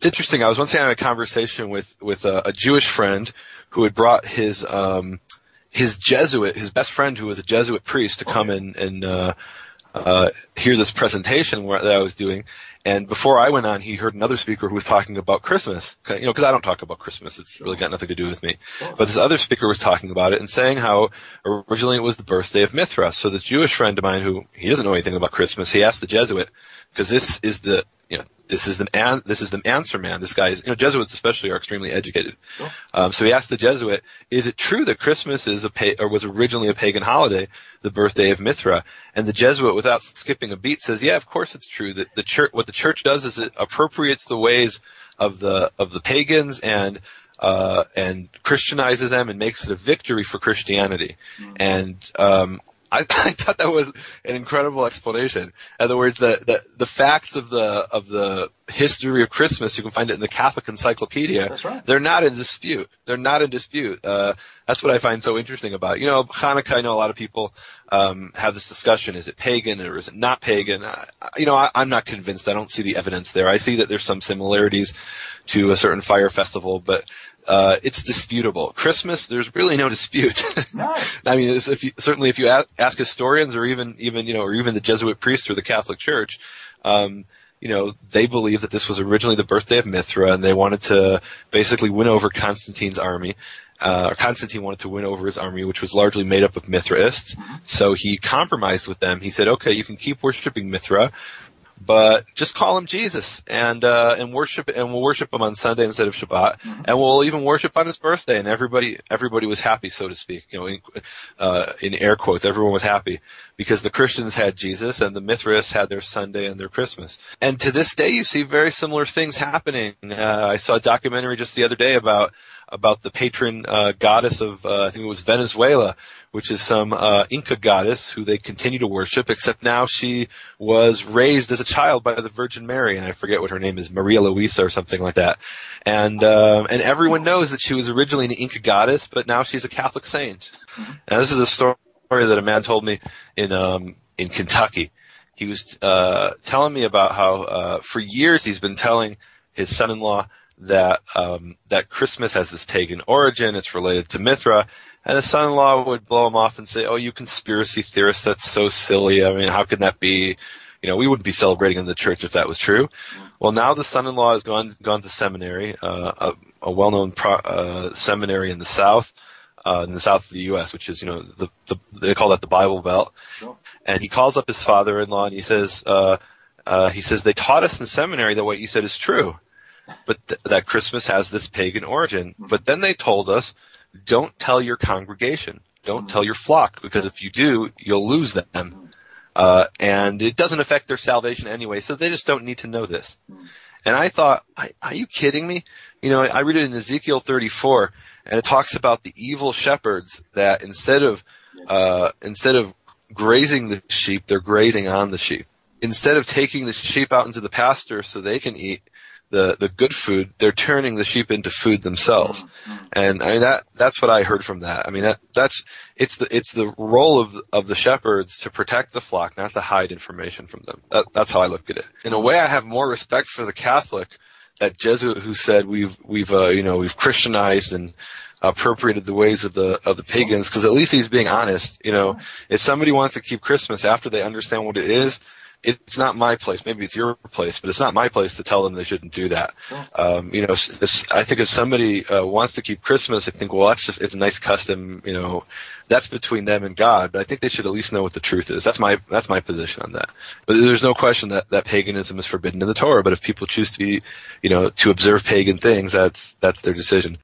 It's interesting. I was once having a conversation with with a, a Jewish friend who had brought his um, his Jesuit, his best friend, who was a Jesuit priest, to come in and uh, uh, hear this presentation that I was doing. And before I went on, he heard another speaker who was talking about Christmas. You know, because I don't talk about Christmas; it's really got nothing to do with me. But this other speaker was talking about it and saying how originally it was the birthday of Mithras. So this Jewish friend of mine, who he doesn't know anything about Christmas, he asked the Jesuit because this is the you know this is the an, this is the answer man. This guy is, you know, Jesuits especially are extremely educated. Sure. Um, so he asked the Jesuit, "Is it true that Christmas is a pa- or was originally a pagan holiday, the birthday of Mithra?" And the Jesuit, without skipping a beat, says, "Yeah, of course it's true. That the church, what the church does is it appropriates the ways of the of the pagans and." Uh, and Christianizes them and makes it a victory for Christianity. Mm-hmm. And um, I, I thought that was an incredible explanation. In other words, the, the, the facts of the of the history of Christmas, you can find it in the Catholic Encyclopedia. That's right. They're not in dispute. They're not in dispute. Uh, that's what I find so interesting about it. You know, Hanukkah. I know a lot of people um, have this discussion: is it pagan or is it not pagan? I, you know, I, I'm not convinced. I don't see the evidence there. I see that there's some similarities to a certain fire festival, but uh, it's disputable. Christmas, there's really no dispute. I mean, if you, certainly if you ask historians or even even you know or even the Jesuit priests or the Catholic Church, um, you know, they believe that this was originally the birthday of Mithra, and they wanted to basically win over Constantine's army. Uh, or Constantine wanted to win over his army, which was largely made up of Mithraists. Mm-hmm. So he compromised with them. He said, "Okay, you can keep worshiping Mithra, but just call him Jesus and uh, and worship and we'll worship him on Sunday instead of Shabbat, mm-hmm. and we'll even worship on his birthday. And everybody everybody was happy, so to speak. You know, in, uh, in air quotes, everyone was happy because the Christians had Jesus and the Mithraists had their Sunday and their Christmas. And to this day, you see very similar things happening. Uh, I saw a documentary just the other day about about the patron uh, goddess of uh, I think it was Venezuela, which is some uh, Inca goddess who they continue to worship. Except now she was raised as a child by the Virgin Mary, and I forget what her name is, Maria Luisa or something like that. And um, and everyone knows that she was originally an Inca goddess, but now she's a Catholic saint. Mm-hmm. And this is a story that a man told me in um, in Kentucky. He was uh, telling me about how uh, for years he's been telling his son-in-law that um, that Christmas has this pagan origin. It's related to Mithra, and the son-in-law would blow him off and say, "Oh, you conspiracy theorist! That's so silly. I mean, how can that be? You know, we wouldn't be celebrating in the church if that was true." Well, now the son-in-law has gone gone to seminary, uh, a, a, well-known pro, uh, seminary in the south, uh, in the south of the U.S., which is you know the, the they call that the Bible Belt. And he calls up his father-in-law and he says, uh, uh, he says they taught us in seminary that what you said is true but th- that Christmas has this pagan origin. But then they told us, don't tell your congregation, don't tell your flock, because if you do, you'll lose them. Uh, and it doesn't affect their salvation anyway, so they just don't need to know this. And I thought, are you kidding me? You know, I read it in Ezekiel 34, and it talks about the evil shepherds that instead of, uh, instead of grazing the sheep, they're grazing on the sheep. Instead of taking the sheep out into the pasture so they can eat, the the good food, they're turning the sheep into food themselves. Mm-hmm. And I mean that that's what I heard from that. I mean that that's it's the it's the role of of the shepherds to protect the flock, not to hide information from them. That, that's how I look at it. In a way, I have more respect for the Catholic, that Jesuit who said we've we've uh, you know we've Christianized and appropriated the ways of the of the pagans because at least he's being honest. You know, if somebody wants to keep Christmas after they understand what it is, it's not my place. Maybe it's your place, but it's not my place to tell them they shouldn't do that. Um, you know, I think if somebody uh, wants to keep Christmas, I think, well, that's just it's a nice custom. You know, that's between them and God. But I think they should at least know what the truth is. That's my that's my position on that. But there's no question that that paganism is forbidden in the Torah. But if people choose to be, you know, to observe pagan things, that's that's their decision.